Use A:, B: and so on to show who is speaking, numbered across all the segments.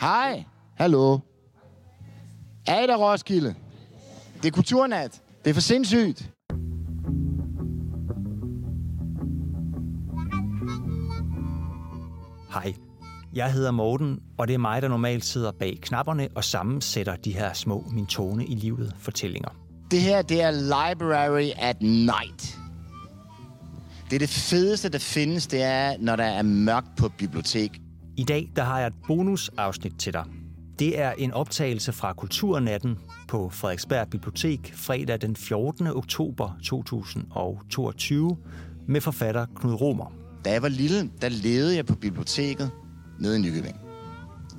A: Hej. Hallo. Er I der, Roskilde? Det er kulturnat. Det er for sindssygt.
B: Hej, jeg hedder Morten, og det er mig, der normalt sidder bag knapperne og sammensætter de her små Min tone i livet fortællinger.
A: Det her, det er Library at Night. Det er det fedeste, der findes, det er, når der er mørkt på bibliotek.
B: I dag der har jeg et bonusafsnit til dig. Det er en optagelse fra Kulturnatten på Frederiksberg Bibliotek fredag den 14. oktober 2022 med forfatter Knud Romer.
A: Da jeg var lille, der levede jeg på biblioteket nede i Nykøbing.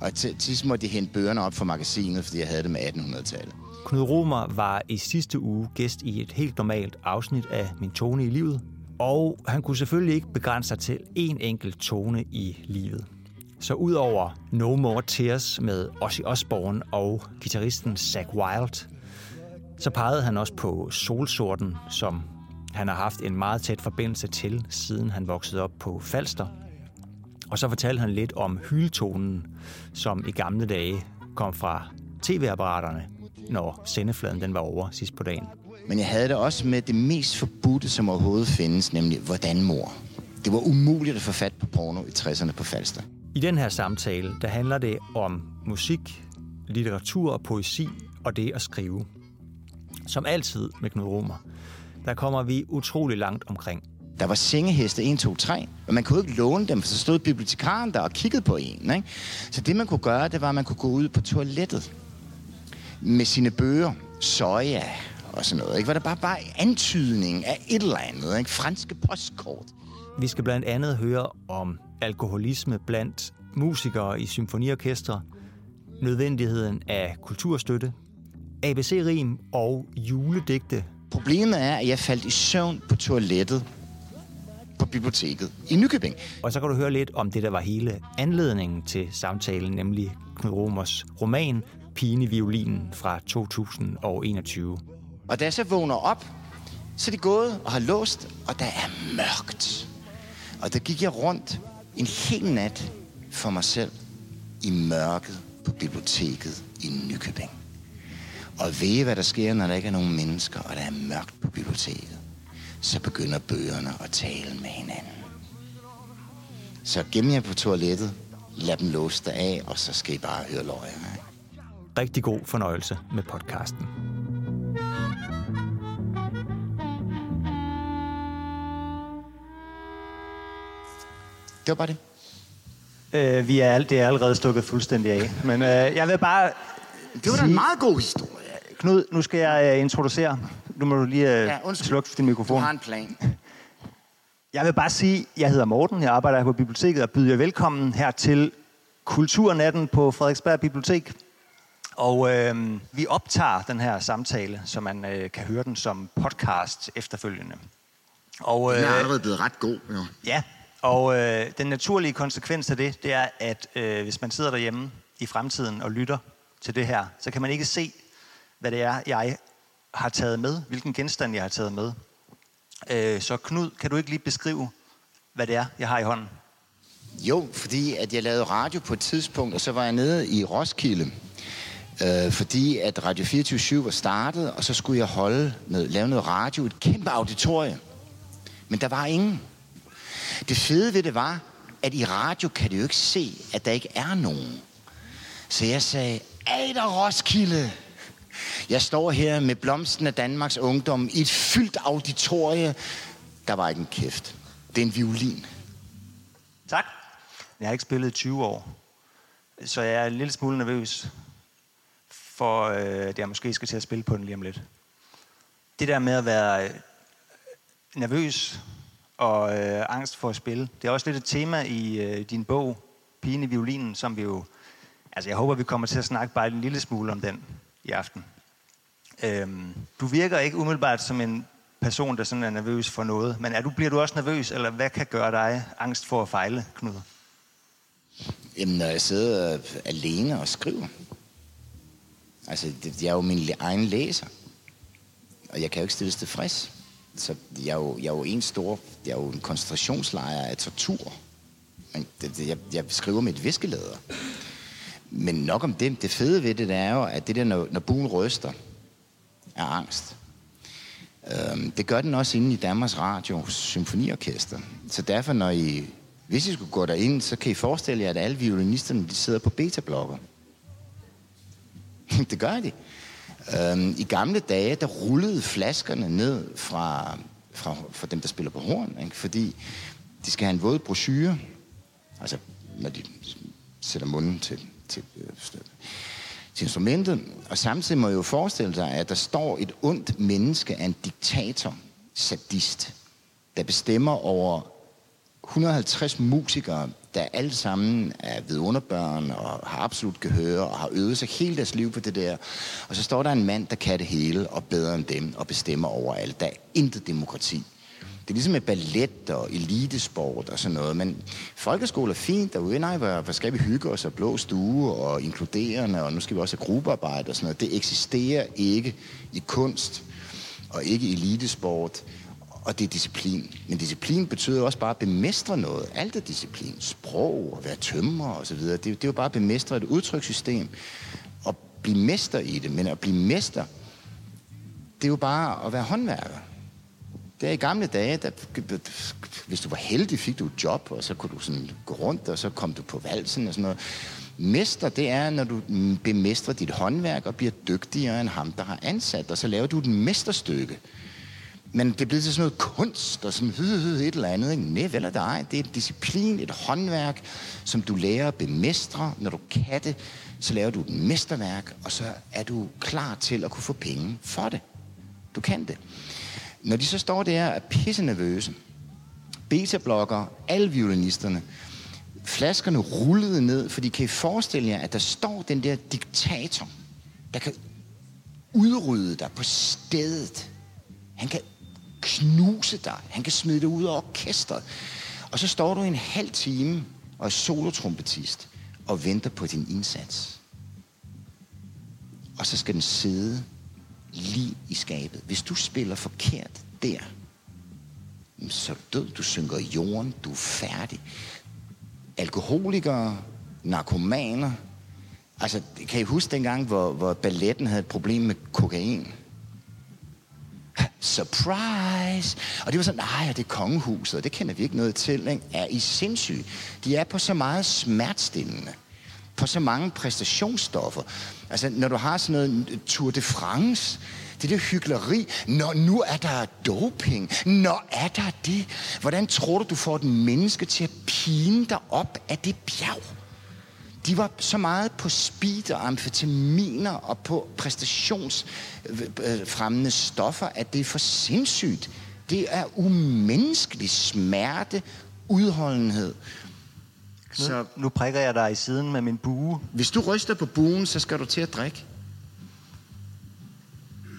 A: Og til sidst måtte de hente bøgerne op fra magasinet, fordi jeg havde det med 1800-tallet.
B: Knud Romer var i sidste uge gæst i et helt normalt afsnit af Min tone i livet, og han kunne selvfølgelig ikke begrænse sig til én enkelt tone i livet. Så udover No More Tears med Ozzy Osbourne og gitarristen Zach Wild, så pegede han også på Solsorten, som han har haft en meget tæt forbindelse til, siden han voksede op på Falster. Og så fortalte han lidt om hyltonen, som i gamle dage kom fra tv-apparaterne, når sendefladen den var over sidst på dagen.
A: Men jeg havde det også med det mest forbudte, som overhovedet findes, nemlig hvordan mor. Det var umuligt at få fat på porno i 60'erne på Falster.
B: I den her samtale, der handler det om musik, litteratur og poesi og det at skrive. Som altid med Knud Romer, der kommer vi utrolig langt omkring.
A: Der var sengeheste 1, 2, 3, og man kunne ikke låne dem, for så stod bibliotekaren der og kiggede på en. Ikke? Så det, man kunne gøre, det var, at man kunne gå ud på toilettet med sine bøger, soja og sådan noget. Ikke? Var der bare, bare antydning af et eller andet, ikke? franske postkort.
B: Vi skal blandt andet høre om alkoholisme blandt musikere i symfoniorkestre, nødvendigheden af kulturstøtte, ABC-rim og juledigte.
A: Problemet er, at jeg faldt i søvn på toilettet på biblioteket i Nykøbing.
B: Og så kan du høre lidt om det, der var hele anledningen til samtalen, nemlig Knud Romers roman Pigen i violinen fra 2021.
A: Og da jeg så vågner op, så er de gået og har låst, og der er mørkt. Og der gik jeg rundt en hel nat for mig selv i mørket på biblioteket i Nykøbing. Og ved hvad der sker, når der ikke er nogen mennesker, og der er mørkt på biblioteket? Så begynder bøgerne at tale med hinanden. Så gem jer på toilettet, lad dem låse dig af, og så skal I bare høre løgene.
B: Rigtig god fornøjelse med podcasten.
A: Det var bare det.
C: Øh, vi er, al- det er allerede stukket fuldstændig af. Men øh, jeg vil bare...
A: Det var da en meget god historie.
C: Knud, nu skal jeg øh, introducere. Nu må du lige øh,
A: Ja, undskyld.
C: slukke din
A: Du
C: mikrofon.
A: har en plan.
C: Jeg vil bare sige, jeg hedder Morten, jeg arbejder her på biblioteket og byder jer velkommen her til Kulturnatten på Frederiksberg Bibliotek. Og øh, vi optager den her samtale, så man øh, kan høre den som podcast efterfølgende. Og,
A: Den er allerede blevet ret god, jo.
C: Ja, og øh, den naturlige konsekvens af det, det er, at øh, hvis man sidder derhjemme i fremtiden og lytter til det her, så kan man ikke se, hvad det er, jeg har taget med, hvilken genstand jeg har taget med. Øh, så Knud, kan du ikke lige beskrive, hvad det er, jeg har i hånden?
A: Jo, fordi at jeg lavede radio på et tidspunkt, og så var jeg nede i Roskilde. Øh, fordi at Radio 24 var startet, og så skulle jeg holde noget, lave noget radio, et kæmpe auditorium. Men der var ingen. Det fede ved det var, at i radio kan du jo ikke se, at der ikke er nogen. Så jeg sagde, Ej der Roskilde! Jeg står her med blomsten af Danmarks ungdom i et fyldt auditorie. Der var ikke en kæft. Det er en violin.
C: Tak. Jeg har ikke spillet i 20 år, så jeg er en lille smule nervøs for, øh, at jeg måske skal til at spille på den lige om lidt. Det der med at være øh, nervøs og øh, angst for at spille, det er også lidt et tema i øh, din bog, Pigen i violinen, som vi jo... Altså, jeg håber, vi kommer til at snakke bare en lille smule om den i aften. Øhm, du virker ikke umiddelbart som en person, der sådan er nervøs for noget, men er du, bliver du også nervøs, eller hvad kan gøre dig angst for at fejle, Knud?
A: Jamen, når jeg sidder øh, alene og skriver. Altså, det, jeg er jo min egen læser. Og jeg kan jo ikke stilles tilfreds. Så jeg er jo, jeg er jo en stor... Jeg er jo en koncentrationslejr af tortur. Men det, det, jeg, jeg skriver med et viskelæder. Men nok om det. Det fede ved det, det er jo, at det der, når, når buen ryster, er angst. Øhm, det gør den også inde i Danmarks Radio Symfoniorkester. Så derfor, når I, hvis I skulle gå derind, så kan I forestille jer, at alle violinisterne de sidder på beta-blokker. det gør de. Øhm, I gamle dage, der rullede flaskerne ned fra, fra, fra dem, der spiller på horn, ikke? fordi de skal have en våd brochure, altså når de sætter munden til, til, til, til instrumentet. Og samtidig må jeg jo forestille sig, at der står et ondt menneske af en diktator, sadist, der bestemmer over 150 musikere, der alle sammen er vidunderbørn og har absolut gehør og har øvet sig hele deres liv på det der. Og så står der en mand, der kan det hele og bedre end dem og bestemmer over alt. Der er intet demokrati. Det er ligesom med ballet og elitesport og sådan noget, men folkeskole er fint derude. Nej, hvor, hvor skal vi hygge os og blå stue og inkluderende, og nu skal vi også have gruppearbejde og sådan noget. Det eksisterer ikke i kunst og ikke i elitesport og det er disciplin. Men disciplin betyder også bare at bemestre noget. Alt er disciplin. Sprog og være tømmer og så videre. Det, det er jo bare at bemestre et udtrykssystem og blive mester i det. Men at blive mester, det er jo bare at være håndværker. Der i gamle dage, der, hvis du var heldig, fik du et job, og så kunne du sådan gå rundt, og så kom du på valsen og sådan noget. Mester, det er, når du bemestrer dit håndværk og bliver dygtigere end ham, der har ansat, og så laver du et mesterstykke. Men det er blevet til sådan noget kunst og sådan et eller andet. Ikke? Nej, vel er det ej. Det er et disciplin, et håndværk, som du lærer at bemestre. Når du kan det, så laver du et mesterværk, og så er du klar til at kunne få penge for det. Du kan det. Når de så står der og er pisse nervøse, beta-blokker, alle violinisterne, flaskerne rullede ned, fordi kan I forestille jer, at der står den der diktator, der kan udrydde dig på stedet. Han kan knuse dig. Han kan smide dig ud af orkestret. Og så står du en halv time og er solotrompetist og venter på din indsats. Og så skal den sidde lige i skabet. Hvis du spiller forkert der, så er du død. Du synker i jorden. Du er færdig. Alkoholikere, narkomaner. Altså, kan I huske dengang, hvor, hvor balletten havde et problem med kokain? Surprise. Og det var sådan, nej, det er kongehuset, og det kender vi ikke noget til. Ikke? Er I sindssyge? De er på så meget smertestillende på så mange præstationsstoffer. Altså, når du har sådan noget Tour de France, det der hyggeleri. Når nu er der doping. Når er der det. Hvordan tror du, du får et menneske til at pine dig op af det bjerg? De var så meget på speed og amfetaminer og på præstationsfremmende stoffer, at det er for sindssygt. Det er umenneskelig smerte, udholdenhed.
C: Så nu prikker jeg dig i siden med min bue.
A: Hvis du ryster på buen, så skal du til at drikke.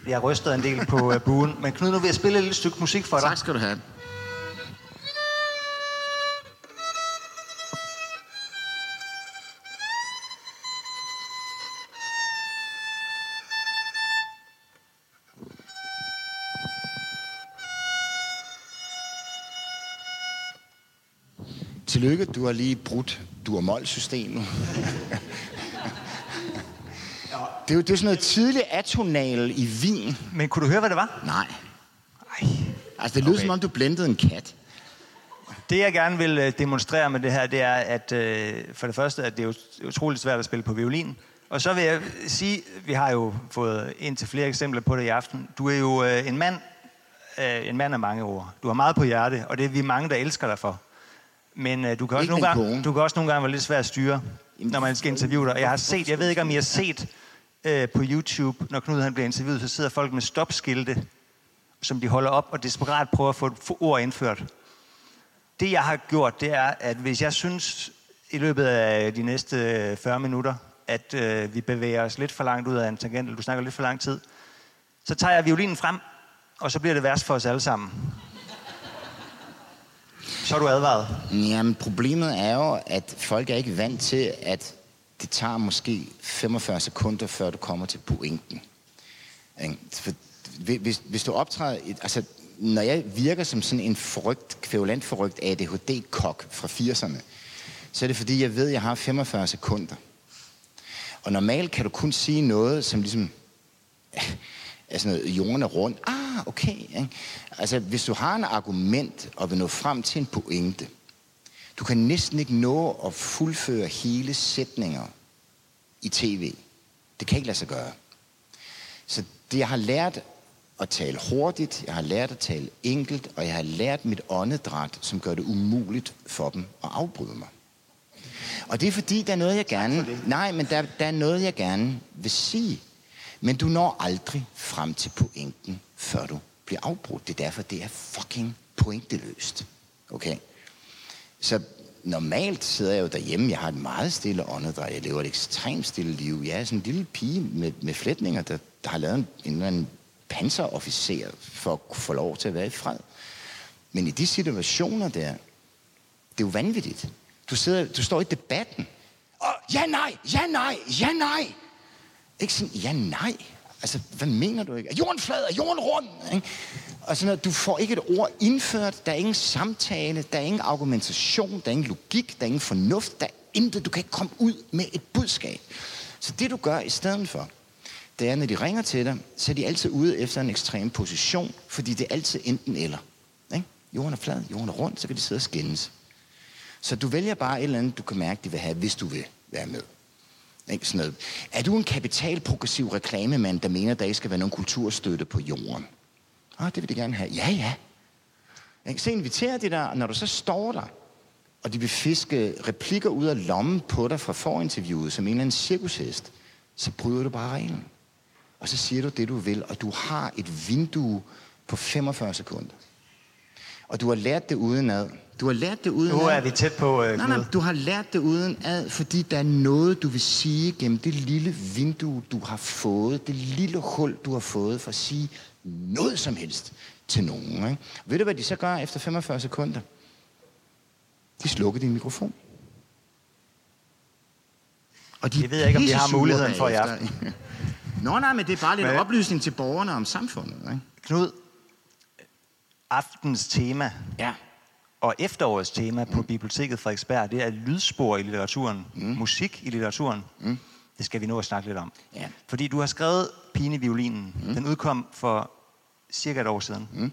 C: Jeg ryster en del på uh, buen. Men Knud, nu vil jeg spille et lille stykke musik for dig.
A: Tak skal du have. Tillykke, du har lige brudt dur-mol-systemet. det, er jo, det er sådan noget tidligt atonal i vin.
C: Men kunne du høre, hvad det var?
A: Nej. Ej. Altså, det lyder okay. som om, du blendede en kat.
C: Det, jeg gerne vil øh, demonstrere med det her, det er, at øh, for det første, at det er utroligt svært at spille på violin. Og så vil jeg sige, vi har jo fået ind til flere eksempler på det i aften. Du er jo øh, en mand, en mand af mange ord. Du har meget på hjerte, og det er vi mange, der elsker dig for. Men uh, du, kan også nogle gange, du kan også nogle gange være lidt svær at styre, når man skal interviewe dig. Jeg har set, jeg ved ikke, om I har set uh, på YouTube, når Knud han bliver interviewet, så sidder folk med stopskilte, som de holder op og desperat prøver at få, få ord indført. Det, jeg har gjort, det er, at hvis jeg synes i løbet af de næste 40 minutter, at uh, vi bevæger os lidt for langt ud af en tangent, eller du snakker lidt for lang tid, så tager jeg violinen frem, og så bliver det værst for os alle sammen. Så er du advaret.
A: Jamen, problemet er jo, at folk er ikke vant til, at det tager måske 45 sekunder, før du kommer til pointen. For hvis, hvis du optræder... Altså, når jeg virker som sådan en forrygt, kvævlant forrygt ADHD-kok fra 80'erne, så er det fordi, jeg ved, at jeg har 45 sekunder. Og normalt kan du kun sige noget, som ligesom er sådan noget, jorden er rundt. Ah, okay. Ikke? Altså, hvis du har en argument og vil nå frem til en pointe, du kan næsten ikke nå at fuldføre hele sætninger i tv. Det kan ikke lade sig gøre. Så det, jeg har lært at tale hurtigt, jeg har lært at tale enkelt, og jeg har lært mit åndedræt, som gør det umuligt for dem at afbryde mig. Og det er fordi, der er noget, jeg gerne... Nej, men der, der er noget, jeg gerne vil sige. Men du når aldrig frem til pointen, før du bliver afbrudt. Det er derfor, det er fucking pointeløst. Okay? Så normalt sidder jeg jo derhjemme. Jeg har et meget stille åndedræt. Jeg lever et ekstremt stille liv. Jeg er sådan en lille pige med, med flætninger, der, der har lavet en, en eller anden panserofficer for at få lov til at være i fred. Men i de situationer der, det er jo vanvittigt. Du, sidder, du står i debatten. Og ja, nej, ja, nej, ja, nej. Ikke sådan, ja, nej. Altså, hvad mener du ikke? Er jorden flad? Er jorden rund? Ikke? Og sådan noget, du får ikke et ord indført. Der er ingen samtale. Der er ingen argumentation. Der er ingen logik. Der er ingen fornuft. Der er intet. Du kan ikke komme ud med et budskab. Så det, du gør i stedet for, det er, når de ringer til dig, så er de altid ude efter en ekstrem position, fordi det er altid enten eller. Ikke? Jorden er flad, jorden er rund, så kan de sidde og skændes. Så du vælger bare et eller andet, du kan mærke, de vil have, hvis du vil være med. Ikke sådan noget. Er du en kapitalprogressiv reklamemand, der mener, at der ikke skal være nogen kulturstøtte på jorden? Ah, det vil de gerne have. Ja, ja. Ikke? Så inviterer de dig, og når du så står der, og de vil fiske replikker ud af lommen på dig fra forinterviewet, som en eller anden cirkushest, så bryder du bare reglen. Og så siger du det, du vil, og du har et vindue på 45 sekunder. Og du har lært det udenad. Du har lært det uden
C: Nu er vi tæt på, uh,
A: Nej, nej, du har lært det uden ad, fordi der er noget, du vil sige gennem det lille vindue, du har fået, det lille hul, du har fået for at sige noget som helst til nogen. Ikke? Ved du, hvad de så gør efter 45 sekunder? De slukker din mikrofon.
C: Og de jeg ved ikke, om vi har muligheden for i aften.
A: Nå, nej, men det er bare lidt men... oplysning til borgerne om samfundet. Ikke?
C: Knud, aftens tema
A: ja.
C: og efterårets tema mm. på Biblioteket Frederiksberg, det er lydspor i litteraturen, mm. musik i litteraturen. Mm. Det skal vi nå at snakke lidt om.
A: Ja.
C: Fordi du har skrevet Pine Violinen. Mm. Den udkom for cirka et år siden. Mm.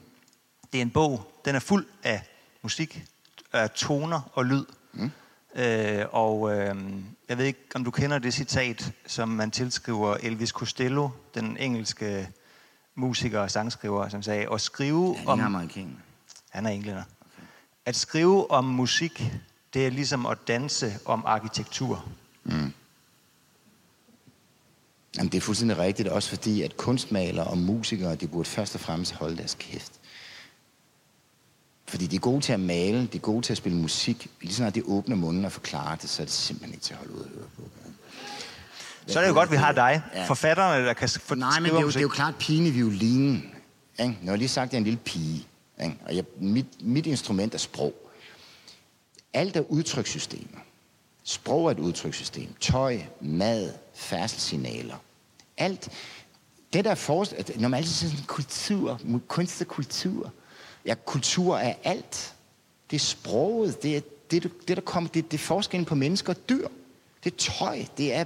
C: Det er en bog, den er fuld af musik, af toner og lyd. Mm. Øh, og øh, jeg ved ikke, om du kender det citat, som man tilskriver Elvis Costello, den engelske musiker og sangskriver, som sagde, at skrive
A: ja, om... amerikaner.
C: Han er englænder. Okay. At skrive om musik, det er ligesom at danse om arkitektur. Mm.
A: Jamen, det er fuldstændig rigtigt, også fordi, at kunstmalere og musikere, de burde først og fremmest holde deres kæft. Fordi de er gode til at male, de er gode til at spille musik. Lige snart de åbner munden og forklarer det, så er det simpelthen ikke til at holde ud at høre på.
C: Så er det jo godt, vi har dig. Ja. Forfatterne, der kan få
A: Nej, men det er, jo, det er jo klart pine violinen. Ikke? Nu har lige sagt, at jeg er en lille pige. Ikke? Og jeg, mit, mit instrument er sprog. Alt er udtrykssystemer. Sprog er et udtrykssystem. Tøj, mad, færdselssignaler. Alt. Det der forestiller... Når man altid siger sådan kultur, kunst og kultur. Ja, kultur er alt. Det er sproget. Det er det, det der kommer... Det, det er forskellen på mennesker og dyr. Det er tøj. Det er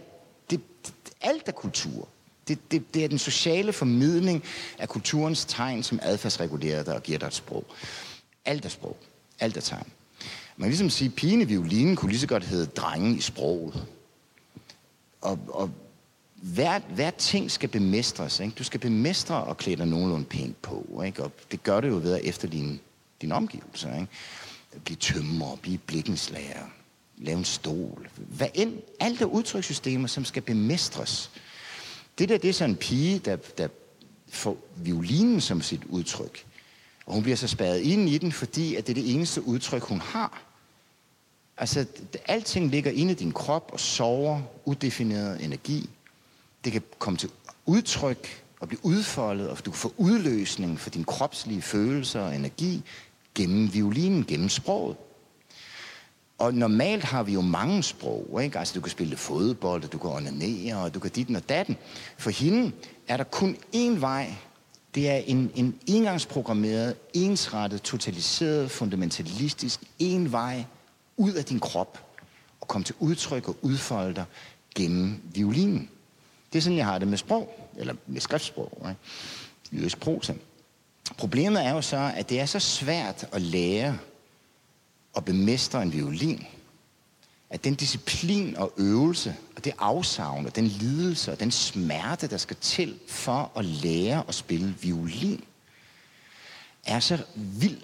A: det, det, alt er kultur. Det, det, det er den sociale formidling af kulturens tegn, som adfærdsregulerer dig og giver dig et sprog. Alt er sprog. Alt er tegn. Man kan ligesom sige, at pigen i violinen kunne lige så godt hedde drengen i sproget. Og, og hver, hver ting skal bemestres. Ikke? Du skal bemestre og klæde dig nogenlunde pænt på. Ikke? Og det gør det jo ved at efterligne dine omgivelser. Ikke? Blive tømmer, blive blikkenslager, lave en stol. Hvad end, alt er udtrykssystemer, som skal bemestres. Det der, det er sådan en pige, der, der får violinen som sit udtryk. Og hun bliver så spadet ind i den, fordi at det er det eneste udtryk, hun har. Altså, alting ligger inde i din krop og sover udefineret energi. Det kan komme til udtryk og blive udfoldet, og du kan få udløsning for dine kropslige følelser og energi gennem violinen, gennem sproget. Og normalt har vi jo mange sprog, ikke? Altså, du kan spille fodbold, og du kan onanere, og du kan dit og datten. For hende er der kun én vej. Det er en, en engangsprogrammeret, ensrettet, totaliseret, fundamentalistisk, en vej ud af din krop og komme til udtryk og udfolde dig gennem violinen. Det er sådan, jeg har det med sprog, eller med skriftsprog, ikke? jødisk prosa. Problemet er jo så, at det er så svært at lære at bemestre en violin, at den disciplin og øvelse, og det afsavn, og den lidelse, og den smerte, der skal til for at lære at spille violin, er så vild,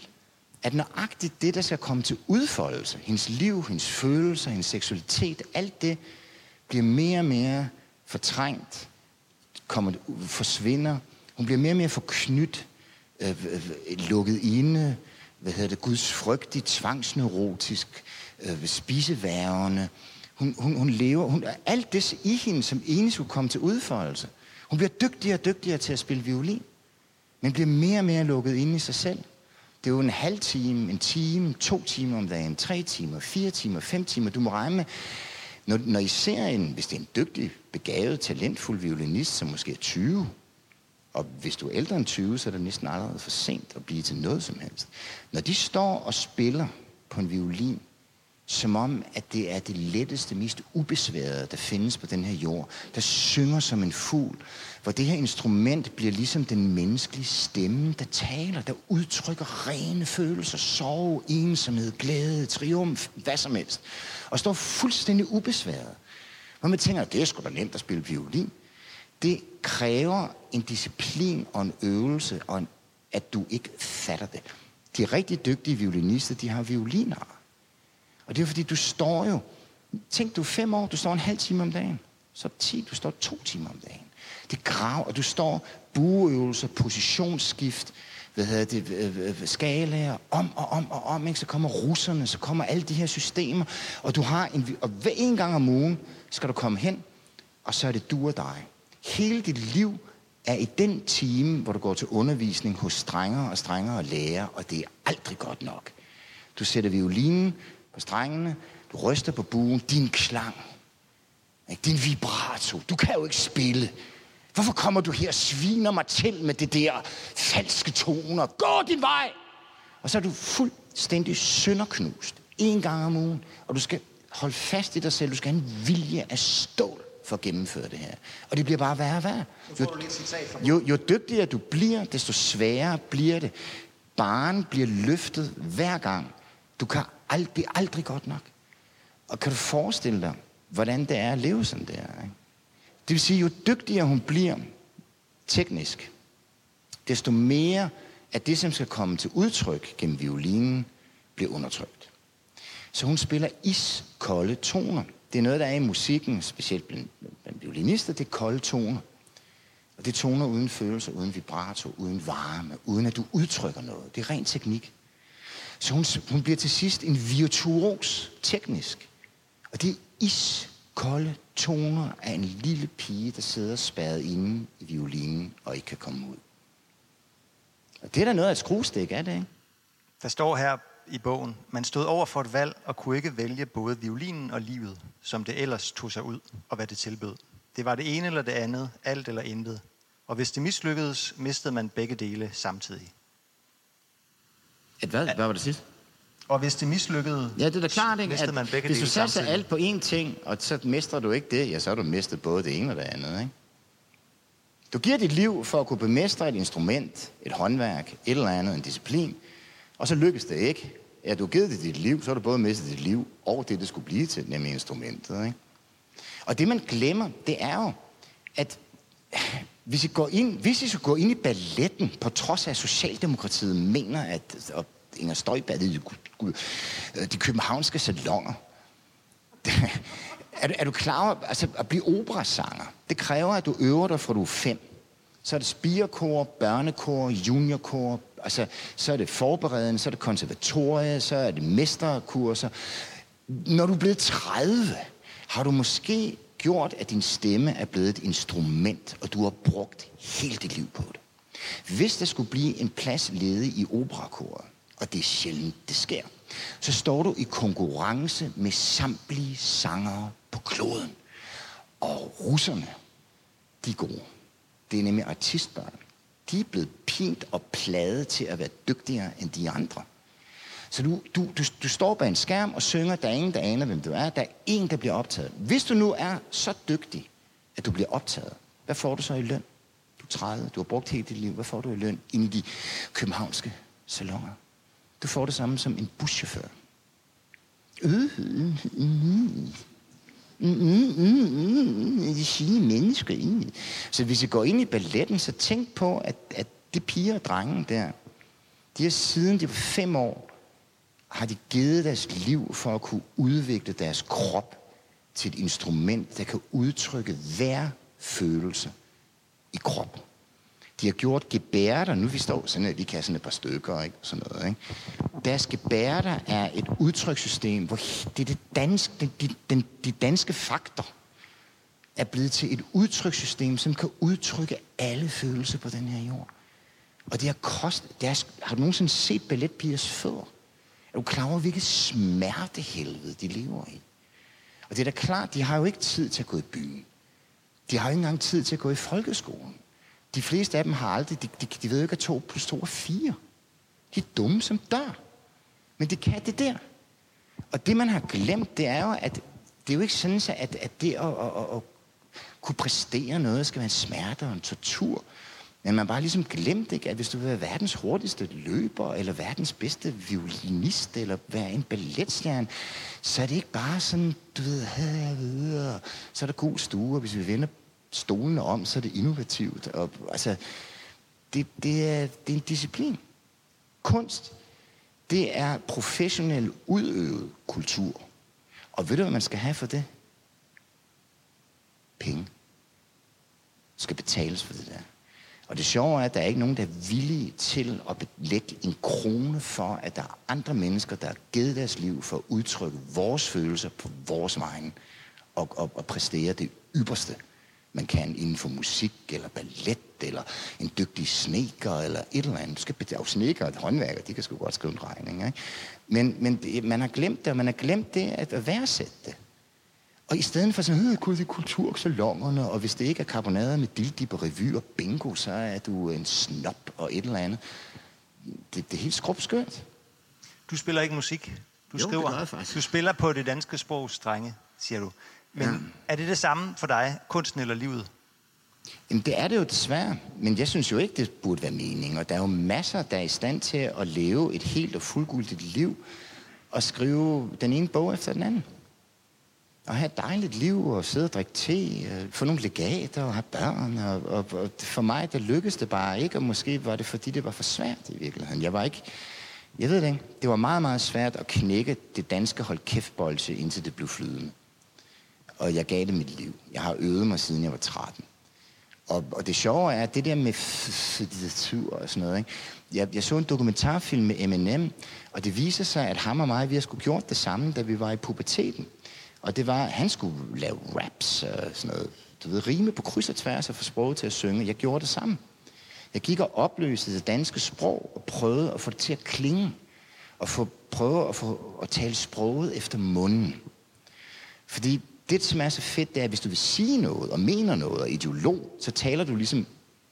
A: at nøjagtigt det, der skal komme til udfoldelse, hendes liv, hendes følelser, hendes seksualitet, alt det bliver mere og mere fortrængt, kommer, forsvinder. Hun bliver mere og mere forknyt, øh, øh, øh, lukket inde, hvad hedder det, Guds frygtig, tvangsneurotisk, øh, spiseværende. Hun, hun, hun lever, hun, alt det i hende, som egentlig skulle komme til udfoldelse. Hun bliver dygtigere og dygtigere til at spille violin, men bliver mere og mere lukket ind i sig selv. Det er jo en halv time, en time, to timer om dagen, tre timer, fire timer, fem timer. Du må regne med, når, når I ser en, hvis det er en dygtig, begavet, talentfuld violinist, som måske er 20, og hvis du er ældre end 20, så er det næsten allerede for sent at blive til noget som helst. Når de står og spiller på en violin, som om, at det er det letteste, mest ubesværede, der findes på den her jord, der synger som en fugl, hvor det her instrument bliver ligesom den menneskelige stemme, der taler, der udtrykker rene følelser, sorg, ensomhed, glæde, triumf, hvad som helst, og står fuldstændig ubesværet. Hvor man tænker, det er sgu da nemt at spille violin. Det kræver en disciplin og en øvelse, og en, at du ikke fatter det. De rigtig dygtige violinister, de har violiner. Og det er fordi, du står jo... Tænk, du er fem år, du står en halv time om dagen. Så ti, du står to timer om dagen. Det grav, og du står bueøvelser, positionsskift, hvad hedder det, øh, øh, øh, skalaer, om og om og om, ikke? så kommer russerne, så kommer alle de her systemer, og du har en, og hver en gang om ugen skal du komme hen, og så er det du og dig. Hele dit liv er i den time, hvor du går til undervisning hos strengere og strengere lærer, og det er aldrig godt nok. Du sætter violinen på strengene, du ryster på buen, din klang, ikke? din vibrato. Du kan jo ikke spille. Hvorfor kommer du her og sviner mig til med det der falske toner? Gå din vej! Og så er du fuldstændig sønderknust. En gang om ugen. Og du skal holde fast i dig selv. Du skal have en vilje af stål for at gennemføre det her. Og det bliver bare værre og værre. Jo, jo, jo dygtigere du bliver, desto sværere bliver det. Barn bliver løftet hver gang. Du kan aldrig, det er aldrig godt nok. Og kan du forestille dig, hvordan det er at leve sådan der? Ikke? Det vil sige, jo dygtigere hun bliver teknisk, desto mere af det, som skal komme til udtryk gennem violinen, bliver undertrykt. Så hun spiller iskolde toner. Det er noget, der er i musikken, specielt blandt, blandt violinister, det er kolde toner. Og det er toner uden følelser, uden vibrato, uden varme, uden at du udtrykker noget. Det er ren teknik. Så hun, hun bliver til sidst en virtuos teknisk. Og det er iskolde toner af en lille pige, der sidder spadet inde i violinen og ikke kan komme ud. Og det er da noget af et skruestik, er det ikke?
C: Der står her i bogen, man stod over for et valg og kunne ikke vælge både violinen og livet, som det ellers tog sig ud og hvad det tilbød. Det var det ene eller det andet, alt eller intet. Og hvis det mislykkedes, mistede man begge dele samtidig.
A: Et hvad? Hvad var det sidste?
C: Og hvis det mislykkede,
A: ja, det er da klart, ikke?
C: At man begge
A: hvis du
C: satser
A: alt på én ting, og så mestrer du ikke det, ja, så har du mistet både det ene og det andet, ikke? Du giver dit liv for at kunne bemestre et instrument, et håndværk, et eller andet, en disciplin, og så lykkes det ikke. Ja, du har givet det dit liv, så har du både mistet dit liv og det, det skulle blive til, nemlig instrumentet, ikke? Og det, man glemmer, det er jo, at hvis I, går ind, hvis I skal gå ind i balletten, på trods af at Socialdemokratiet mener, at og Inger Støjberg, de, de københavnske salonger, er, er du klar over, altså at blive operasanger, det kræver, at du øver dig fra du er fem. Så er det spirekor, børnekor, juniorkor, altså, så er det forberedende, så er det konservatorie, så er det mesterkurser. Når du er blevet 30, har du måske gjort, at din stemme er blevet et instrument, og du har brugt hele dit liv på det. Hvis der skulle blive en plads ledig i operakoret, og det er sjældent, det sker, så står du i konkurrence med samtlige sangere på kloden. Og russerne, de er gode. Det er nemlig artistbørn. De er blevet pint og pladet til at være dygtigere end de andre. Så du, du, du, du står bag en skærm og synger, der er ingen, der aner, hvem du er. Der er ingen, der bliver optaget. Hvis du nu er så dygtig, at du bliver optaget, hvad får du så i løn? Du er 30, du har brugt hele dit liv. Hvad får du i løn inde i de københavnske salonger? Du får det samme som en buschauffør. Øh, øh, øh. øh. Mm, mm, mm, mm, mm. de fine mennesker. Så hvis I går ind i balletten, så tænk på, at, at de piger og drenge der, de har siden de var fem år, har de givet deres liv for at kunne udvikle deres krop til et instrument, der kan udtrykke hver følelse i kroppen. De har gjort gebærder, nu vi står sådan, at vi kan sådan et par stykker, ikke? Sådan noget, ikke? Deres gebærder er et udtrykssystem, hvor det er det danske, den, de, den, de danske faktor er blevet til et udtrykssystem, som kan udtrykke alle følelser på den her jord. Og det har kostet... Deres, har du nogensinde set balletpigers fødder? Er du klar over, hvilket smertehelvede de lever i? Og det er da klart, de har jo ikke tid til at gå i byen. De har ikke engang tid til at gå i folkeskolen. De fleste af dem har aldrig, de, de, de ved ikke, at 2 plus 2 er 4. De er dumme som dør. Men det kan det der. Og det, man har glemt, det er jo, at det er jo ikke sådan, at, at det at, at, at, at kunne præstere noget skal være en smerte og en tortur. Men man bare ligesom glemt, ikke, at hvis du vil være verdens hurtigste løber, eller verdens bedste violinist, eller være en balletstjerne, så er det ikke bare sådan, du ved, så er der god stue, og hvis vi vender stolene om, så er det innovativt. Og, altså, det, det, er, det er en disciplin. Kunst, det er professionel udøvet kultur. Og ved du, hvad man skal have for det? Penge. skal betales for det der. Og det sjove er, at der er ikke nogen, der er villige til at lægge en krone for, at der er andre mennesker, der har givet deres liv for at udtrykke vores følelser på vores vegne og, og, og præstere det ypperste, man kan inden for musik eller ballet eller en dygtig sneker eller et eller andet. Du skal betale sneker og håndværker, de kan sgu godt skrive en regning. Ikke? Men, men det, man har glemt det, og man har glemt det at værdsætte det. Og i stedet for sådan, øh, det er kultursalongerne, og hvis det ikke er karbonader med dildip og revy og bingo, så er du en snop og et eller andet. Det, det er helt skrubskørt.
C: Du spiller ikke musik. Du
A: jo,
C: skriver.
A: Det faktisk.
C: Du spiller på det danske sprog strenge, siger du. Men ja. er det det samme for dig, kunsten eller livet?
A: Jamen, det er det jo desværre. Men jeg synes jo ikke, det burde være mening. Og der er jo masser, der er i stand til at leve et helt og fuldgyldigt liv og skrive den ene bog efter den anden og have et dejligt liv, og sidde og drikke te, øh, få nogle legater og have børn. Og, og, og for mig, der lykkedes det bare ikke, og måske var det, fordi det var for svært i virkeligheden. Jeg var ikke, jeg ved det ikke, det var meget, meget svært at knække det danske hold kæftbolse, indtil det blev flydende. Og jeg gav det mit liv. Jeg har øvet mig, siden jeg var 13. Og, og det sjove er, at det der med litteratur og sådan noget, ikke? Jeg, jeg så en dokumentarfilm med Eminem, og det viser sig, at ham og mig, vi har skulle gjort det samme, da vi var i puberteten. Og det var, at han skulle lave raps og sådan noget. Du ved, rime på kryds og tværs og få sproget til at synge. Jeg gjorde det samme. Jeg gik og opløste det danske sprog og prøvede at få det til at klinge. Og få, prøve at få at tale sproget efter munden. Fordi det, som er så fedt, det er, at hvis du vil sige noget og mener noget og ideolog, så taler du ligesom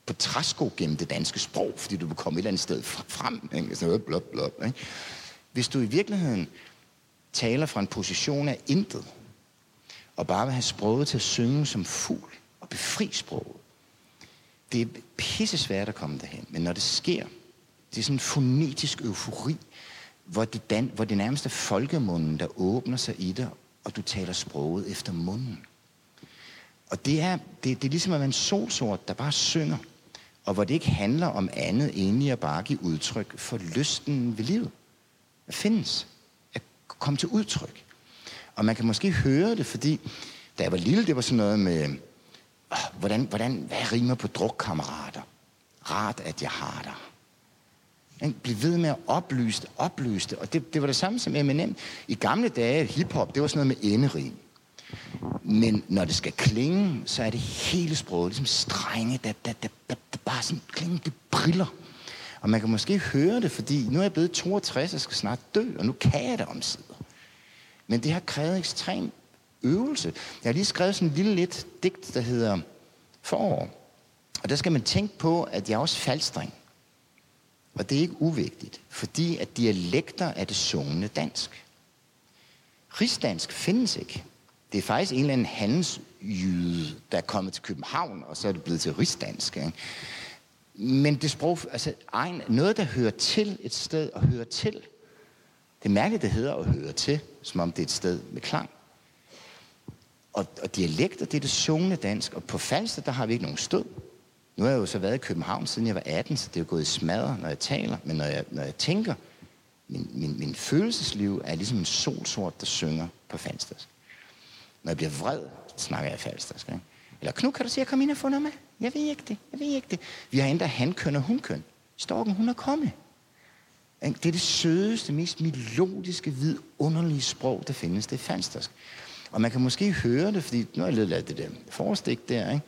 A: på træsko gennem det danske sprog, fordi du vil komme et eller andet sted frem. Ikke? Sådan blop, blop, ikke? Hvis du i virkeligheden taler fra en position af intet, og bare vil have sproget til at synge som fugl og befri sproget. Det er pisse svært at komme derhen, men når det sker, det er sådan en fonetisk eufori, hvor det, dan, hvor det nærmest er folkemunden, der åbner sig i dig, og du taler sproget efter munden. Og det er, det, det er ligesom at være en solsort, der bare synger, og hvor det ikke handler om andet end at bare give udtryk for lysten ved livet. At findes. At komme til udtryk. Og man kan måske høre det, fordi da jeg var lille, det var sådan noget med, øh, hvordan, hvordan, hvad rimer på drukkammerater? Rart, at jeg har dig. Bliv ved med at oplyse det, oplyse det. Og det, det var det samme som Eminem. I gamle dage, hiphop, det var sådan noget med enderim. Men når det skal klinge, så er det hele sproget, ligesom strenge, der, der, der, der, der bare sådan klinge, det briller. Og man kan måske høre det, fordi nu er jeg blevet 62 og skal snart dø, og nu kan jeg det omsider. Men det har krævet ekstrem øvelse. Jeg har lige skrevet sådan en lille lidt digt, der hedder Forår. Og der skal man tænke på, at jeg er også faldstring. Og det er ikke uvigtigt, fordi at dialekter er det sungende dansk. Rigsdansk findes ikke. Det er faktisk en eller anden handelsjyde, der er kommet til København, og så er det blevet til rigsdansk. Ikke? Men det sprog, altså egen, noget, der hører til et sted og hører til. Det er mærkeligt, det hedder at høre til, som om det er et sted med klang. Og, og dialekter, det er det sungende dansk. Og på Falster, der har vi ikke nogen stød. Nu har jeg jo så været i København, siden jeg var 18, så det er jo gået i smadre, når jeg taler. Men når jeg, når jeg tænker, min, min, min følelsesliv er ligesom en solsort, der synger på falstersk. Når jeg bliver vred, snakker jeg falstersk. Ikke? Eller Knud, kan du sige, at jeg kom ind og få noget med? Jeg ved ikke det, jeg ved ikke det. Vi har endda hankøn og hunkøn. Storken, hun er kommet. Det er det sødeste, mest melodiske, vidunderlige sprog, der findes. Det er falstersk. Og man kan måske høre det, fordi nu har jeg lidt det der forestik der, ikke?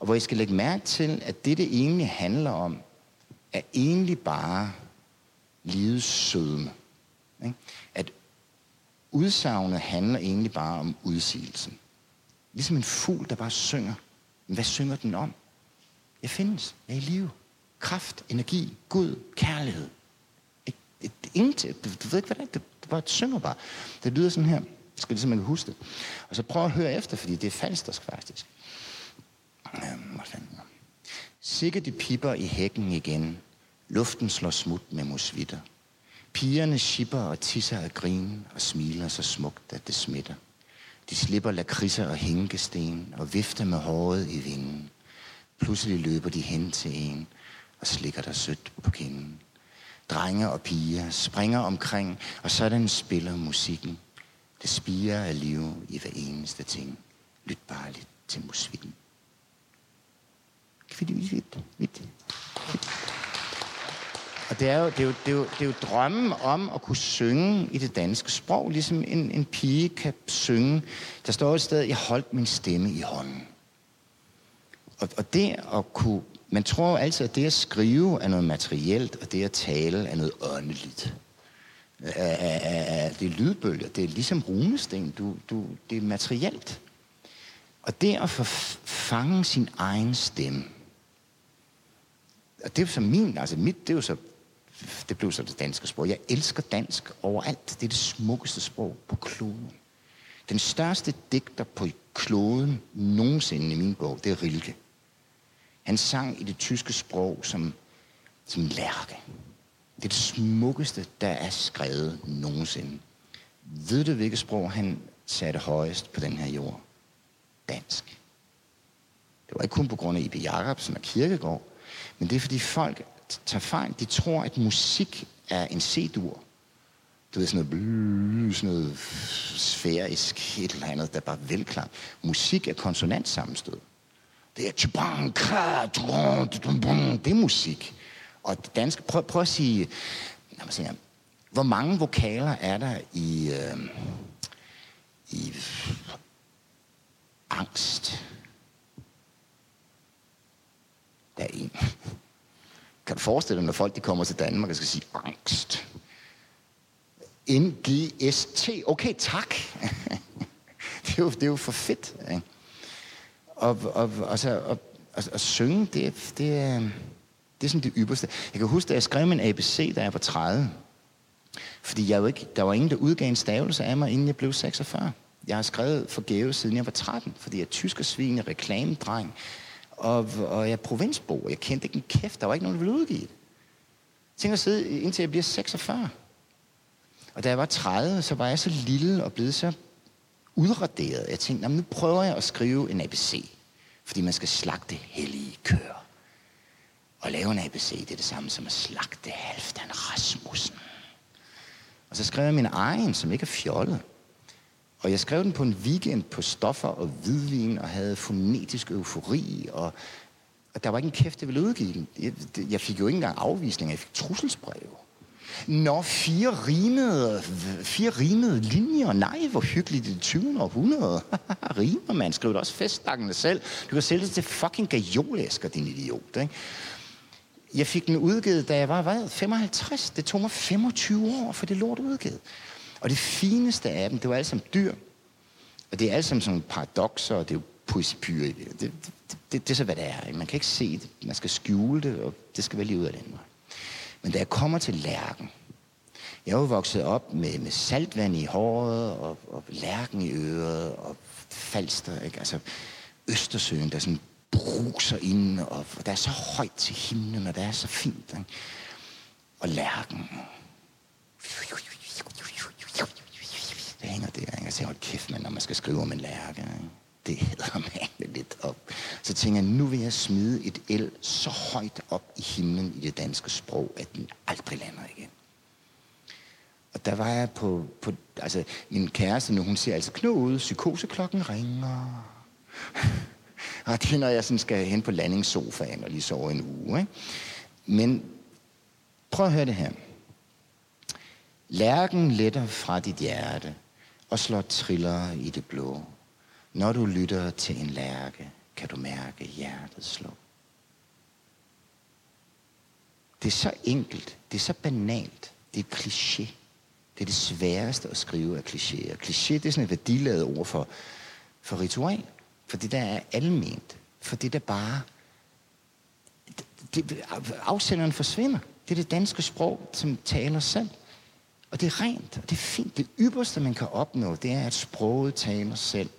A: Og hvor jeg skal lægge mærke til, at det, det egentlig handler om, er egentlig bare livets sødme. Ikke? At udsagnet handler egentlig bare om udsigelsen. Ligesom en fugl, der bare synger. Men hvad synger den om? Jeg findes. Jeg er i live. Kraft, energi, Gud, kærlighed. Ingenting. Du, du ved ikke, hvad det er. Det, det bare synger bare. Det lyder sådan her. Jeg skal ligesom man kan huske det. Og så prøv at høre efter, fordi det er falsk faktisk. Sikke de piper i hækken igen. Luften slår smut med musvitter. Pigerne shipper og tisser af grin og smiler så smukt, at det smitter. De slipper lakridser og hængesten og vifter med håret i vinden. Pludselig løber de hen til en og slikker der sødt på kinden. Drenge og piger springer omkring, og sådan spiller musikken. Det spiger af liv i hver eneste ting. Lyt bare lidt til musikken. Og det er, jo, det, er jo, det, er jo, det er jo drømmen om at kunne synge i det danske sprog, ligesom en, en pige kan synge. Der står et sted, jeg holdt min stemme i hånden. Og, og det at kunne... Man tror jo altid, at det at skrive er noget materielt, og det at tale er noget åndeligt. Det er lydbølger, det er ligesom runesten, du, du, det er materielt. Og det at få fange sin egen stemme, og det er jo så min, altså mit, det er jo så, det blev så det danske sprog. Jeg elsker dansk overalt. Det er det smukkeste sprog på kloden. Den største digter på kloden nogensinde i min bog, det er Rilke. Han sang i det tyske sprog som, som lærke. Det er det smukkeste, der er skrevet nogensinde. Ved du, hvilket sprog han satte højest på den her jord? Dansk. Det var ikke kun på grund af I.B. Jacobsen og Kirkegaard, men det er, fordi folk tager fejl. De tror, at musik er en C-dur. Du ved, sådan noget, sådan noget sfærisk, et eller andet, der er bare velklart. Musik er konsonantsammenstød. Det er det er musik. Og det danske, prøv, prøv at sige, lad mig sige, hvor mange vokaler er der i, øh, i angst? Der er en. Kan du forestille dig, når folk de kommer til Danmark og skal sige angst? NGST. Okay, tak. det, er jo, det er jo for fedt. Ikke? Og, og, altså, og, og, og synge, det, det, er, det er sådan det ypperste. Jeg kan huske, da jeg skrev min ABC, da jeg var 30. Fordi jeg jo ikke, der var ingen, der udgav en stavelse af mig, inden jeg blev 46. Jeg har skrevet forgæves, siden jeg var 13, fordi jeg er tysk og svin, reklamedreng. Og, og jeg er provinsbo. Jeg kendte ikke en kæft. Der var ikke nogen, der ville udgive det. Jeg tænkte at sidde, indtil jeg bliver 46. Og da jeg var 30, så var jeg så lille og blevet så udraderet. Jeg tænkte, nu prøver jeg at skrive en ABC. Fordi man skal slagte hellige køer. Og lave en ABC, det er det samme som at slagte Halvdan Rasmussen. Og så skrev jeg min egen, som ikke er fjollet. Og jeg skrev den på en weekend på stoffer og hvidvin, og havde fonetisk eufori, og, og der var ikke en kæft, der ville udgive den. Jeg, jeg fik jo ikke engang afvisning, jeg fik trusselsbreve. Nå, fire rimede, fire rimede linjer. Nej, hvor hyggeligt i det 20. århundrede. Rimer, man. Skriv det også festdakkende selv. Du kan sælge det til fucking gajolæsker, din idiot. Ikke? Jeg fik den udgivet, da jeg var, hvad, 55. Det tog mig 25 år for det lort udgivet. Og det fineste af dem, det var alle sammen dyr. Og det er alle sammen sådan paradoxer, og det er jo poesipyr i det. Det, det, det. det er så, hvad det er. Man kan ikke se det. Man skal skjule det, og det skal være lige ud af den vej. Men da jeg kommer til lærken, jeg er jo vokset op med, med saltvand i håret, og, og lærken i øret, og falster, ikke? Altså, Østersøen, der sådan bruser ind, og der er så højt til himlen, og der er så fint. Ikke? Og lærken. Det hænger der, ikke? Jeg siger, hold kæft, man, når man skal skrive om en lærke. Ikke? Det hedder man lidt op. Så tænker jeg, nu vil jeg smide et el så højt op i himlen i det danske sprog, at den aldrig lander igen. Og der var jeg på, på altså min kæreste nu, hun siger altså, Knud, psykoseklokken ringer. og det er, når jeg sådan skal hen på landingssofaen og lige sove en uge. Ikke? Men prøv at høre det her. Lærken letter fra dit hjerte og slår triller i det blå. Når du lytter til en lærke, kan du mærke hjertet slå. Det er så enkelt. Det er så banalt. Det er kliché. Det er det sværeste at skrive af klichéer. Kliché, det er sådan et værdiladet ord for, for ritual. For det der er alment. For det der bare... Det, det, afsenderen forsvinder. Det er det danske sprog, som taler selv. Og det er rent, og det er fint. Det ypperste, man kan opnå, det er, at sproget taler selv.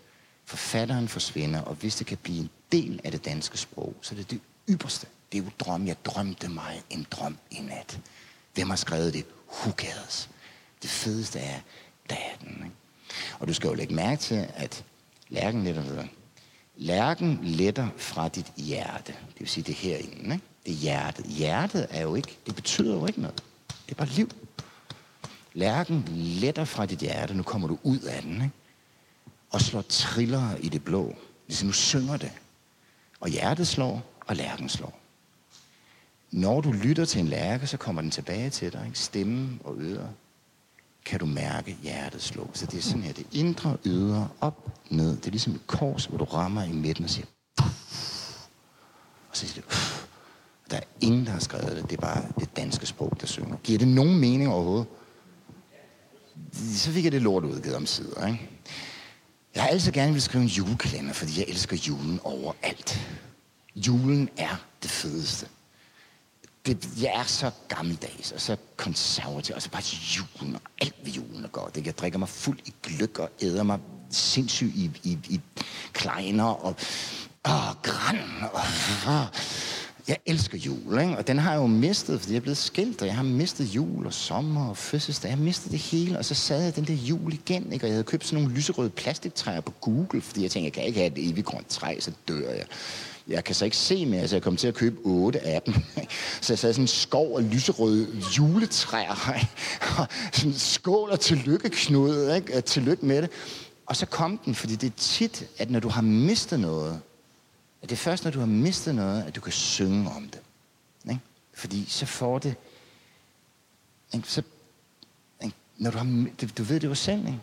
A: Forfatteren forsvinder, og hvis det kan blive en del af det danske sprog, så er det det ypperste. Det er jo drøm. Jeg drømte mig en drøm i nat. Hvem har skrevet det? Who cares? Det fedeste er, der er den. Ikke? Og du skal jo lægge mærke til, at lærken letter videre. Lærken letter fra dit hjerte. Det vil sige, det er herinde. Ikke? Det er hjertet. Hjertet er jo ikke, det betyder jo ikke noget. Det er bare liv. Lærken letter fra dit hjerte. Nu kommer du ud af den. Ikke? Og slår triller i det blå. Ligesom nu synger det. Og hjertet slår, og lærken slår. Når du lytter til en lærke, så kommer den tilbage til dig. Ikke? Stemme og øre. kan du mærke hjertet slå. Så det er sådan her, det indre, ydre, op, ned. Det er ligesom et kors, hvor du rammer i midten og siger, og så siger det, der er ingen, der har skrevet det. Det er bare det danske sprog, der synger. Giver det nogen mening overhovedet? Så fik jeg det lort udgivet om sider, ikke? Jeg har altid gerne vil skrive en julekalender, fordi jeg elsker julen overalt. Julen er det fedeste det, jeg er så gammeldags, og så konservativ, og så bare julen, og alt ved julen er godt. Jeg drikker mig fuld i gløk, og æder mig sindssygt i, i, i kleiner, og og græn, og, og, jeg elsker jul, ikke? og den har jeg jo mistet, fordi jeg er blevet skilt, og jeg har mistet jul og sommer og fødselsdag. Jeg har mistet det hele, og så sad jeg den der jul igen, ikke? og jeg havde købt sådan nogle lyserøde plastiktræer på Google, fordi jeg tænkte, jeg kan ikke have et evigt grønt træ, så dør jeg. Jeg kan så ikke se mere, så jeg kom til at købe otte af dem. Så jeg sad sådan en skov af lyserøde juletræer, og sådan skål og tillykke knudet, ikke? tillykke med det. Og så kom den, fordi det er tit, at når du har mistet noget, at det er først, når du har mistet noget, at du kan synge om det. Ikke? Fordi så får det... Ikke? Så, ikke? Når du, har, du, ved det jo selv, ikke?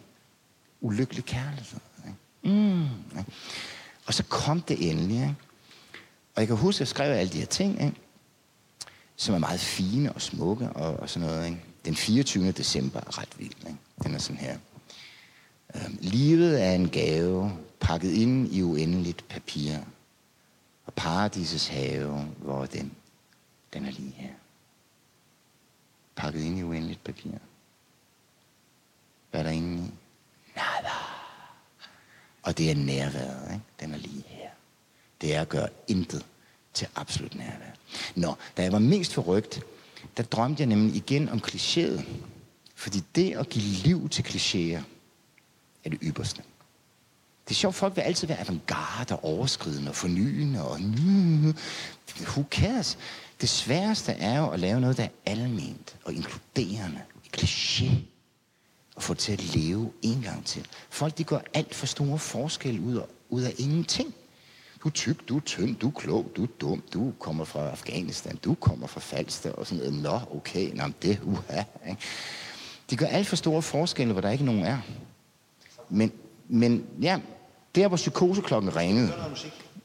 A: Ulykkelig kærlighed. Ikke? Mm, ikke? Og så kom det endelig. Ikke? Og jeg kan huske, at jeg skrev alle de her ting, ikke? som er meget fine og smukke og, og sådan noget. Ikke? Den 24. december er ret vild. Ikke? Den er sådan her. Øhm, livet er en gave, pakket ind i uendeligt papir. Og paradisets have, hvor den, den er lige her. Pakket ind i uendeligt papir. Hvad er der inde i? Nada. Og det er nærværet, ikke? Den er lige her. Det er at gøre intet til absolut nærvær. Nå, da jeg var mest forrygt, der drømte jeg nemlig igen om klichéet. Fordi det at give liv til klichéer er det ypperste. Det er sjovt, folk vil altid være avantgarde og overskridende og fornyende og who cares? Det sværeste er jo at lave noget, der er alment og inkluderende, kliché, og få det til at leve en gang til. Folk, de går alt for store forskelle ud af, ud af ingenting. Du er tyk, du er tynd, du er klog, du er dum, du kommer fra Afghanistan, du kommer fra Falster og sådan noget. Nå, okay, nå, det uha. Ikke? De gør alt for store forskelle, hvor der ikke nogen er. Men, men ja, der hvor psykoseklokken ringede,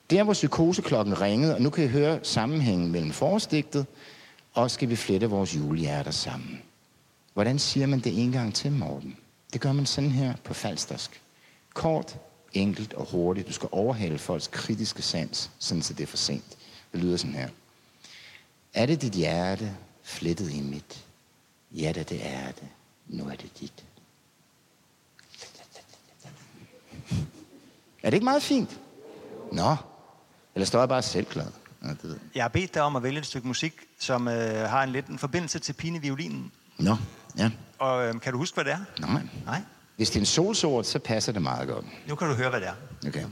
A: der hvor psykoseklokken ringede, og nu kan I høre sammenhængen mellem forestigtet, og skal vi flette vores julehjerter sammen. Hvordan siger man det en gang til, Morten? Det gør man sådan her på falstersk. Kort, enkelt og hurtigt. Du skal overhale folks kritiske sans, sådan så det er for sent. Det lyder sådan her. Er det dit hjerte flettet i mit? Ja da, det er det. Nu er det dit. Er det ikke meget fint? Nå. Eller står jeg bare selvglad? Ja, det ved. Jeg
C: har bedt dig om at vælge et stykke musik, som øh, har en lidt en forbindelse til pineviolinen.
A: Nå, ja.
C: Og øh, kan du huske, hvad det er?
A: Nej.
C: Nej.
A: Hvis det er en solsort, så passer det meget godt.
C: Nu kan du høre, hvad det er.
A: Okay.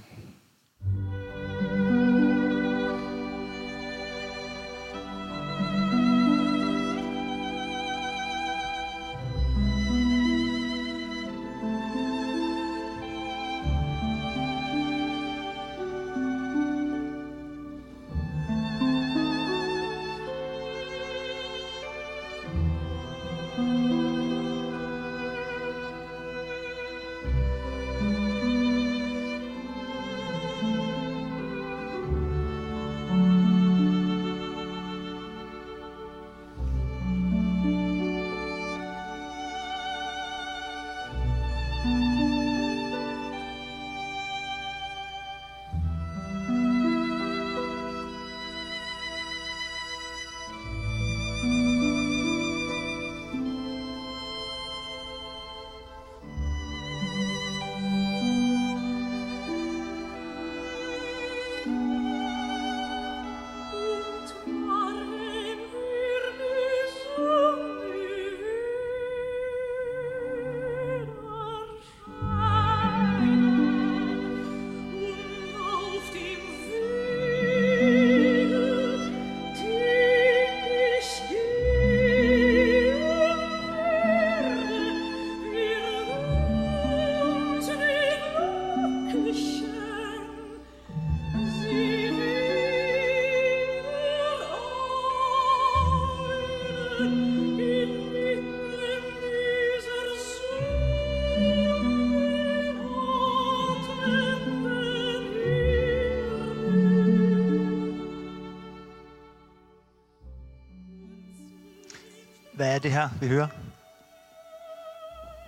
C: Er det her, vi hører?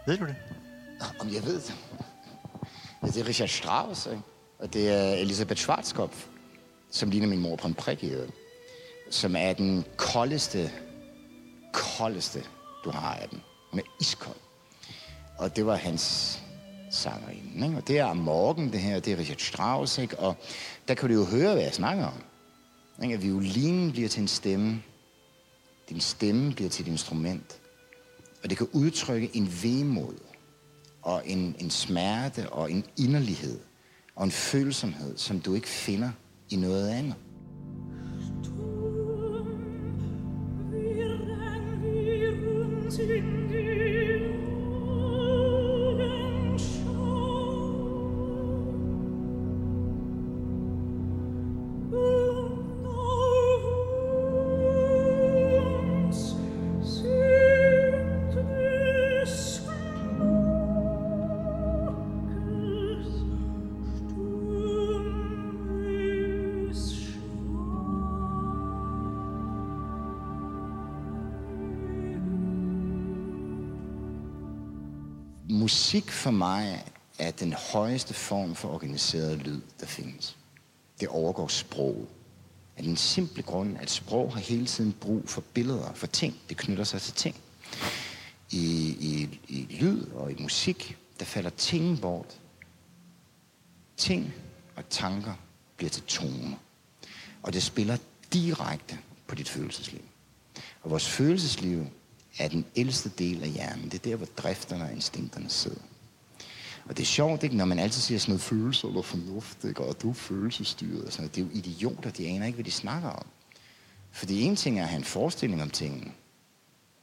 C: Ved du det?
A: Om jeg ved det. Ja, det er Richard Strauss, ikke? og det er Elisabeth Schwarzkopf, som ligner min mor på en prik i øvrigt. Som er den koldeste, koldeste, du har af dem. Hun er iskold. Og det var hans sangerinde. Ikke? Og det er om morgen, det her, det er Richard Strauss. Ikke? Og der kan du jo høre, hvad jeg snakker om. Ikke? At violinen bliver til en stemme. Din stemme bliver til et instrument. Og det kan udtrykke en vemod, og en, en smerte, og en inderlighed, og en følsomhed, som du ikke finder i noget andet. Musik for mig er den højeste form for organiseret lyd, der findes. Det overgår sprog. Af den simple grund, at sprog har hele tiden brug for billeder, for ting. Det knytter sig til ting. I, i, i lyd og i musik, der falder ting bort. Ting og tanker bliver til toner. Og det spiller direkte på dit følelsesliv. Og vores følelsesliv er den ældste del af hjernen. Det er der, hvor drifterne og instinkterne sidder. Og det er sjovt, ikke, når man altid siger sådan noget følelse eller fornuft, ikke, og du er følelsesstyret. Og sådan noget. Det er jo idioter, de aner ikke, hvad de snakker om. Fordi en ting er at have en forestilling om tingene,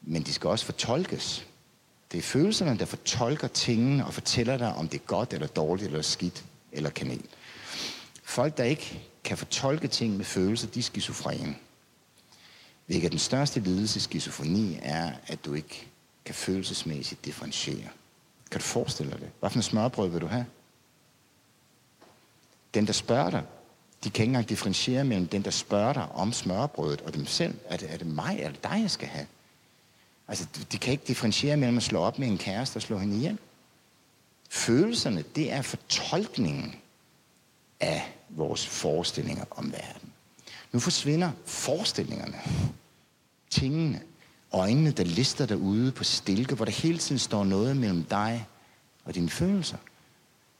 A: men de skal også fortolkes. Det er følelserne, der fortolker tingene og fortæller dig, om det er godt eller dårligt eller skidt eller kanel. Folk, der ikke kan fortolke ting med følelser, de er skizofrene. Hvilket den største lidelse i skizofreni er, at du ikke kan følelsesmæssigt differentiere. Kan du forestille dig det? Hvad for en smørbrød vil du have? Den, der spørger dig, de kan ikke engang differentiere mellem den, der spørger dig om smørbrødet og dem selv. Er det, er det mig eller dig, jeg skal have? Altså, de kan ikke differentiere mellem at slå op med en kæreste og slå hende ihjel. Følelserne, det er fortolkningen af vores forestillinger om verden. Nu forsvinder forestillingerne, tingene. øjnene, der lister derude på stilke, hvor der hele tiden står noget mellem dig og dine følelser.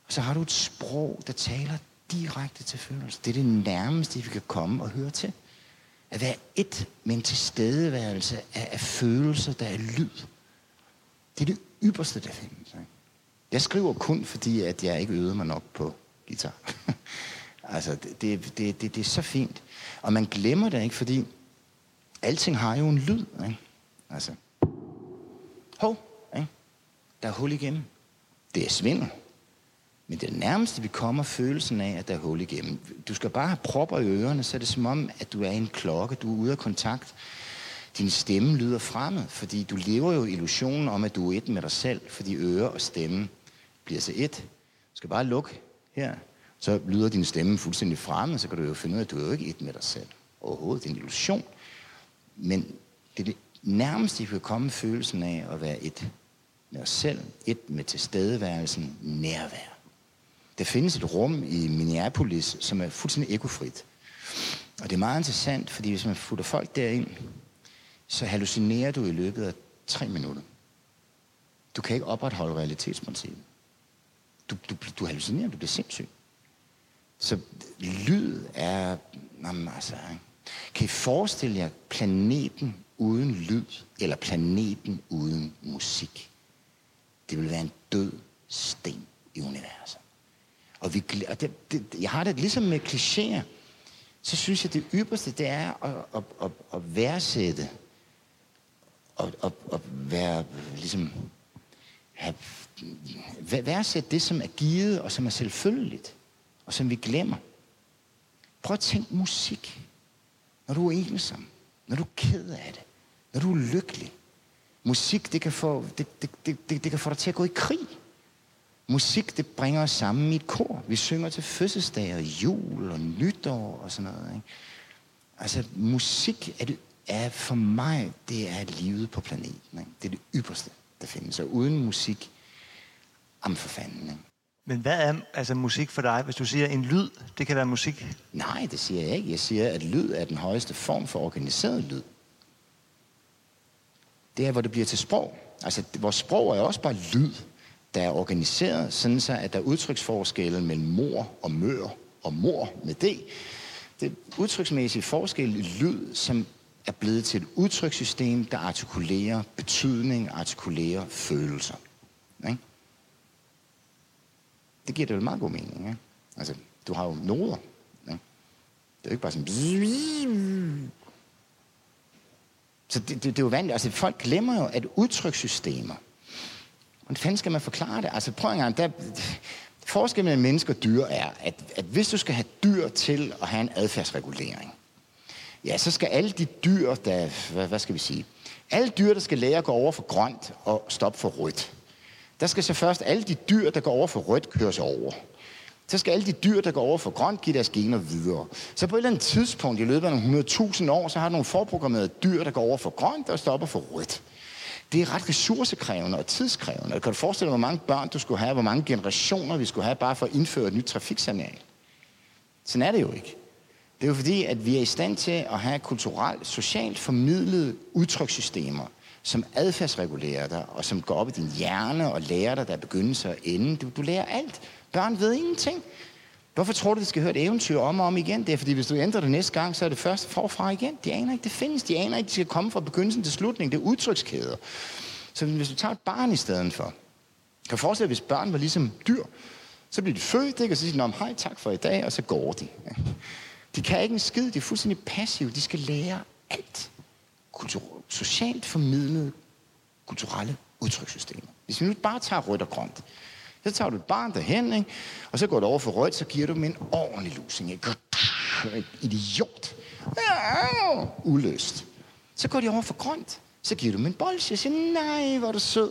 A: Og så har du et sprog, der taler direkte til følelser. Det er det nærmeste, vi kan komme og høre til. At være et med en tilstedeværelse af, af følelser, der er lyd. Det er det ypperste, der findes. Ikke? Jeg skriver kun, fordi at jeg ikke øvede mig nok på guitar. altså, det, det, det, det, er så fint. Og man glemmer det ikke, fordi alting har jo en lyd. Ikke? Altså, hov, ikke? der er hul igennem. Det er svindel. Men det nærmeste, vi kommer følelsen af, at der er hul igennem. Du skal bare have propper i ørerne, så er det som om, at du er i en klokke, du er ude af kontakt. Din stemme lyder fremmed, fordi du lever jo illusionen om, at du er et med dig selv, fordi øre og stemme bliver så et. Du skal bare lukke her, så lyder din stemme fuldstændig fremme, så kan du jo finde ud af, at du er jo ikke et med dig selv. Overhovedet, det er en illusion. Men det er det nærmeste, vi kan komme følelsen af at være et med os selv, et med tilstedeværelsen, nærvær. Der findes et rum i Minneapolis, som er fuldstændig ekofrit. Og det er meget interessant, fordi hvis man futter folk derind, så hallucinerer du i løbet af tre minutter. Du kan ikke opretholde realitetsprincippet. Du, du, du hallucinerer, du bliver sindssyg. Så lyd er... Jamen, altså, kan I forestille jer planeten uden lyd, eller planeten uden musik? Det vil være en død sten i universet. Og, vi, og det, det, jeg har det ligesom med klichéer. Så synes jeg, det ypperste, det er at, at, at, at værdsætte. Og at, at være ligesom... Have, værdsætte det, som er givet, og som er selvfølgeligt. Og som vi glemmer. Prøv at tænke musik. Når du er ensom. Når du er ked af det. Når du er lykkelig. Musik, det kan få, det, det, det, det, det kan få dig til at gå i krig. Musik, det bringer os sammen i et kor. Vi synger til fødselsdag og jul og nytår og sådan noget. Ikke? Altså, musik er, det, er for mig, det er livet på planeten. Ikke? Det er det ypperste, der findes. Og uden musik, am for fanden. Ikke?
C: Men hvad er altså musik for dig? Hvis du siger en lyd, det kan være musik?
A: Nej, det siger jeg ikke. Jeg siger, at lyd er den højeste form for organiseret lyd. Det er, hvor det bliver til sprog. Altså, vores sprog er også bare lyd der er organiseret, sådan så at der er udtryksforskelle mellem mor og mør og mor med det. Det er udtryksmæssige forskel i lyd, som er blevet til et udtrykssystem, der artikulerer betydning, artikulerer følelser. Ikke? Det giver det vel meget god mening. Ikke? Altså, du har jo noder. Ikke? Det er jo ikke bare sådan... Så det, det, det er jo vanligt. Altså, folk glemmer jo, at udtrykssystemer, Hvordan fanden skal man forklare det? Altså prøv en gang, der, forskellen mellem mennesker og dyr er, at, at hvis du skal have dyr til at have en adfærdsregulering, ja, så skal alle de dyr, der, hvad, hvad skal vi sige, alle dyr, der skal lære at gå over for grønt og stoppe for rødt, der skal så først alle de dyr, der går over for rødt, køres over. Så skal alle de dyr, der går over for grønt, give deres gener videre. Så på et eller andet tidspunkt i løbet af nogle 100.000 år, så har du nogle forprogrammerede dyr, der går over for grønt og stopper for rødt det er ret ressourcekrævende og tidskrævende. Kan du forestille dig, hvor mange børn du skulle have, hvor mange generationer vi skulle have, bare for at indføre et nyt trafiksignal? Sådan er det jo ikke. Det er jo fordi, at vi er i stand til at have kulturelt, socialt formidlede udtrykssystemer, som adfærdsregulerer dig, og som går op i din hjerne og lærer dig, der er begyndelse og ende. Du, du lærer alt. Børn ved ingenting. Hvorfor tror du, de skal høre et eventyr om og om igen? Det er, fordi hvis du ændrer det næste gang, så er det først forfra igen. De aner ikke, det findes. De aner ikke, de skal komme fra begyndelsen til slutningen. Det er udtrykskæder. Så hvis du tager et barn i stedet for, kan du forestille dig, hvis børn var ligesom dyr, så bliver de født, ikke? og så siger de, hej, tak for i dag, og så går de. De kan ikke en skid, de er fuldstændig passive. De skal lære alt. Kultur- socialt formidlede kulturelle udtrykssystemer. Hvis vi nu bare tager rødt og grønt, så tager du et barn derhen, ikke? og så går du over for rødt, så giver du dem en ordentlig lusing. Ikke? Idiot. Uløst. Så går de over for grønt. Så giver du dem en bold. Jeg siger, nej, hvor er du sød.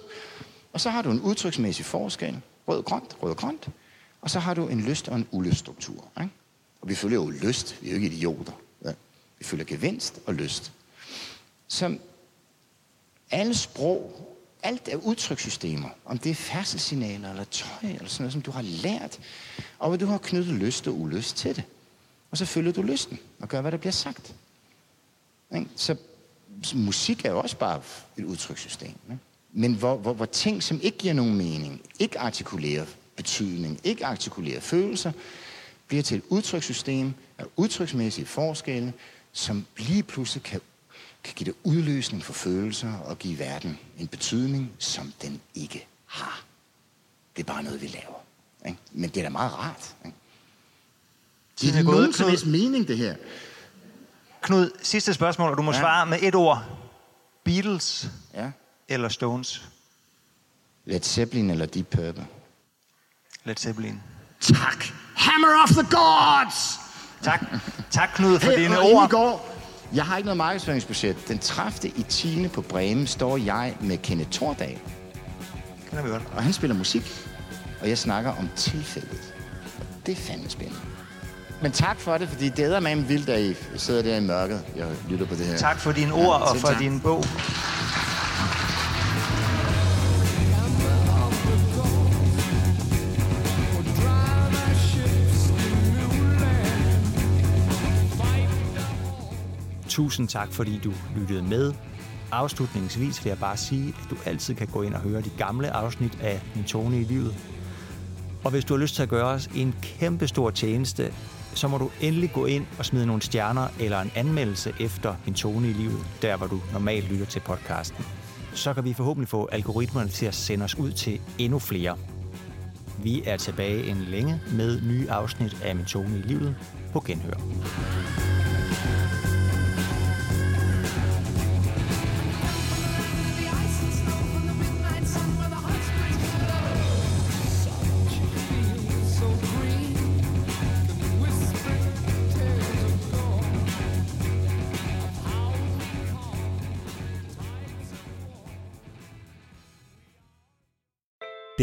A: Og så har du en udtryksmæssig forskel. Rød og grønt, rød og grønt. Og så har du en lyst og en ulyststruktur. Ikke? Og vi følger jo lyst. Vi er jo ikke idioter. Ja. Vi følger gevinst og lyst som alle sprog alt er udtrykssystemer. Om det er færdselssignaler eller tøj eller sådan noget, som du har lært. Og hvor du har knyttet lyst og ulyst til det. Og så følger du lysten og gør, hvad der bliver sagt. Så musik er jo også bare et udtrykssystem. Ikke? Men hvor, hvor, hvor ting, som ikke giver nogen mening, ikke artikulerer betydning, ikke artikulerer følelser, bliver til et udtrykssystem af udtryksmæssige forskelle, som lige pludselig kan, kan give det udløsning for følelser og give verden en betydning, som den ikke har. Det er bare noget, vi laver. Ikke? Men det er da meget rart. Ikke? Det er, er nogen som helst mening, det her.
D: Knud, sidste spørgsmål, og du må ja. svare med et ord. Beatles
A: ja.
D: eller Stones?
A: Led Zeppelin eller Deep Purple?
D: Led Zeppelin.
A: Tak. Hammer of the Gods!
D: Tak. Tak, Knud, for
A: hey,
D: dine ord.
A: Går, jeg har ikke noget markedsføringsbudget. Den 30. i 10. på Bremen står jeg med Kenneth Thordal.
D: Kender vi godt.
A: Og han spiller musik, og jeg snakker om tilfældet. Det er fandme spændende. Men tak for det, fordi det er med en vildt, at I sidder der i mørket. Jeg lytter på det her.
D: Tak for dine ord ja, og for tak. din bog.
C: Tusind tak, fordi du lyttede med. Afslutningsvis vil jeg bare sige, at du altid kan gå ind og høre de gamle afsnit af Min Tone i livet. Og hvis du har lyst til at gøre os en kæmpe stor tjeneste, så må du endelig gå ind og smide nogle stjerner eller en anmeldelse efter Min Tone i livet, der hvor du normalt lytter til podcasten. Så kan vi forhåbentlig få algoritmerne til at sende os ud til endnu flere. Vi er tilbage en længe med nye afsnit af Min Tone i livet på Genhør.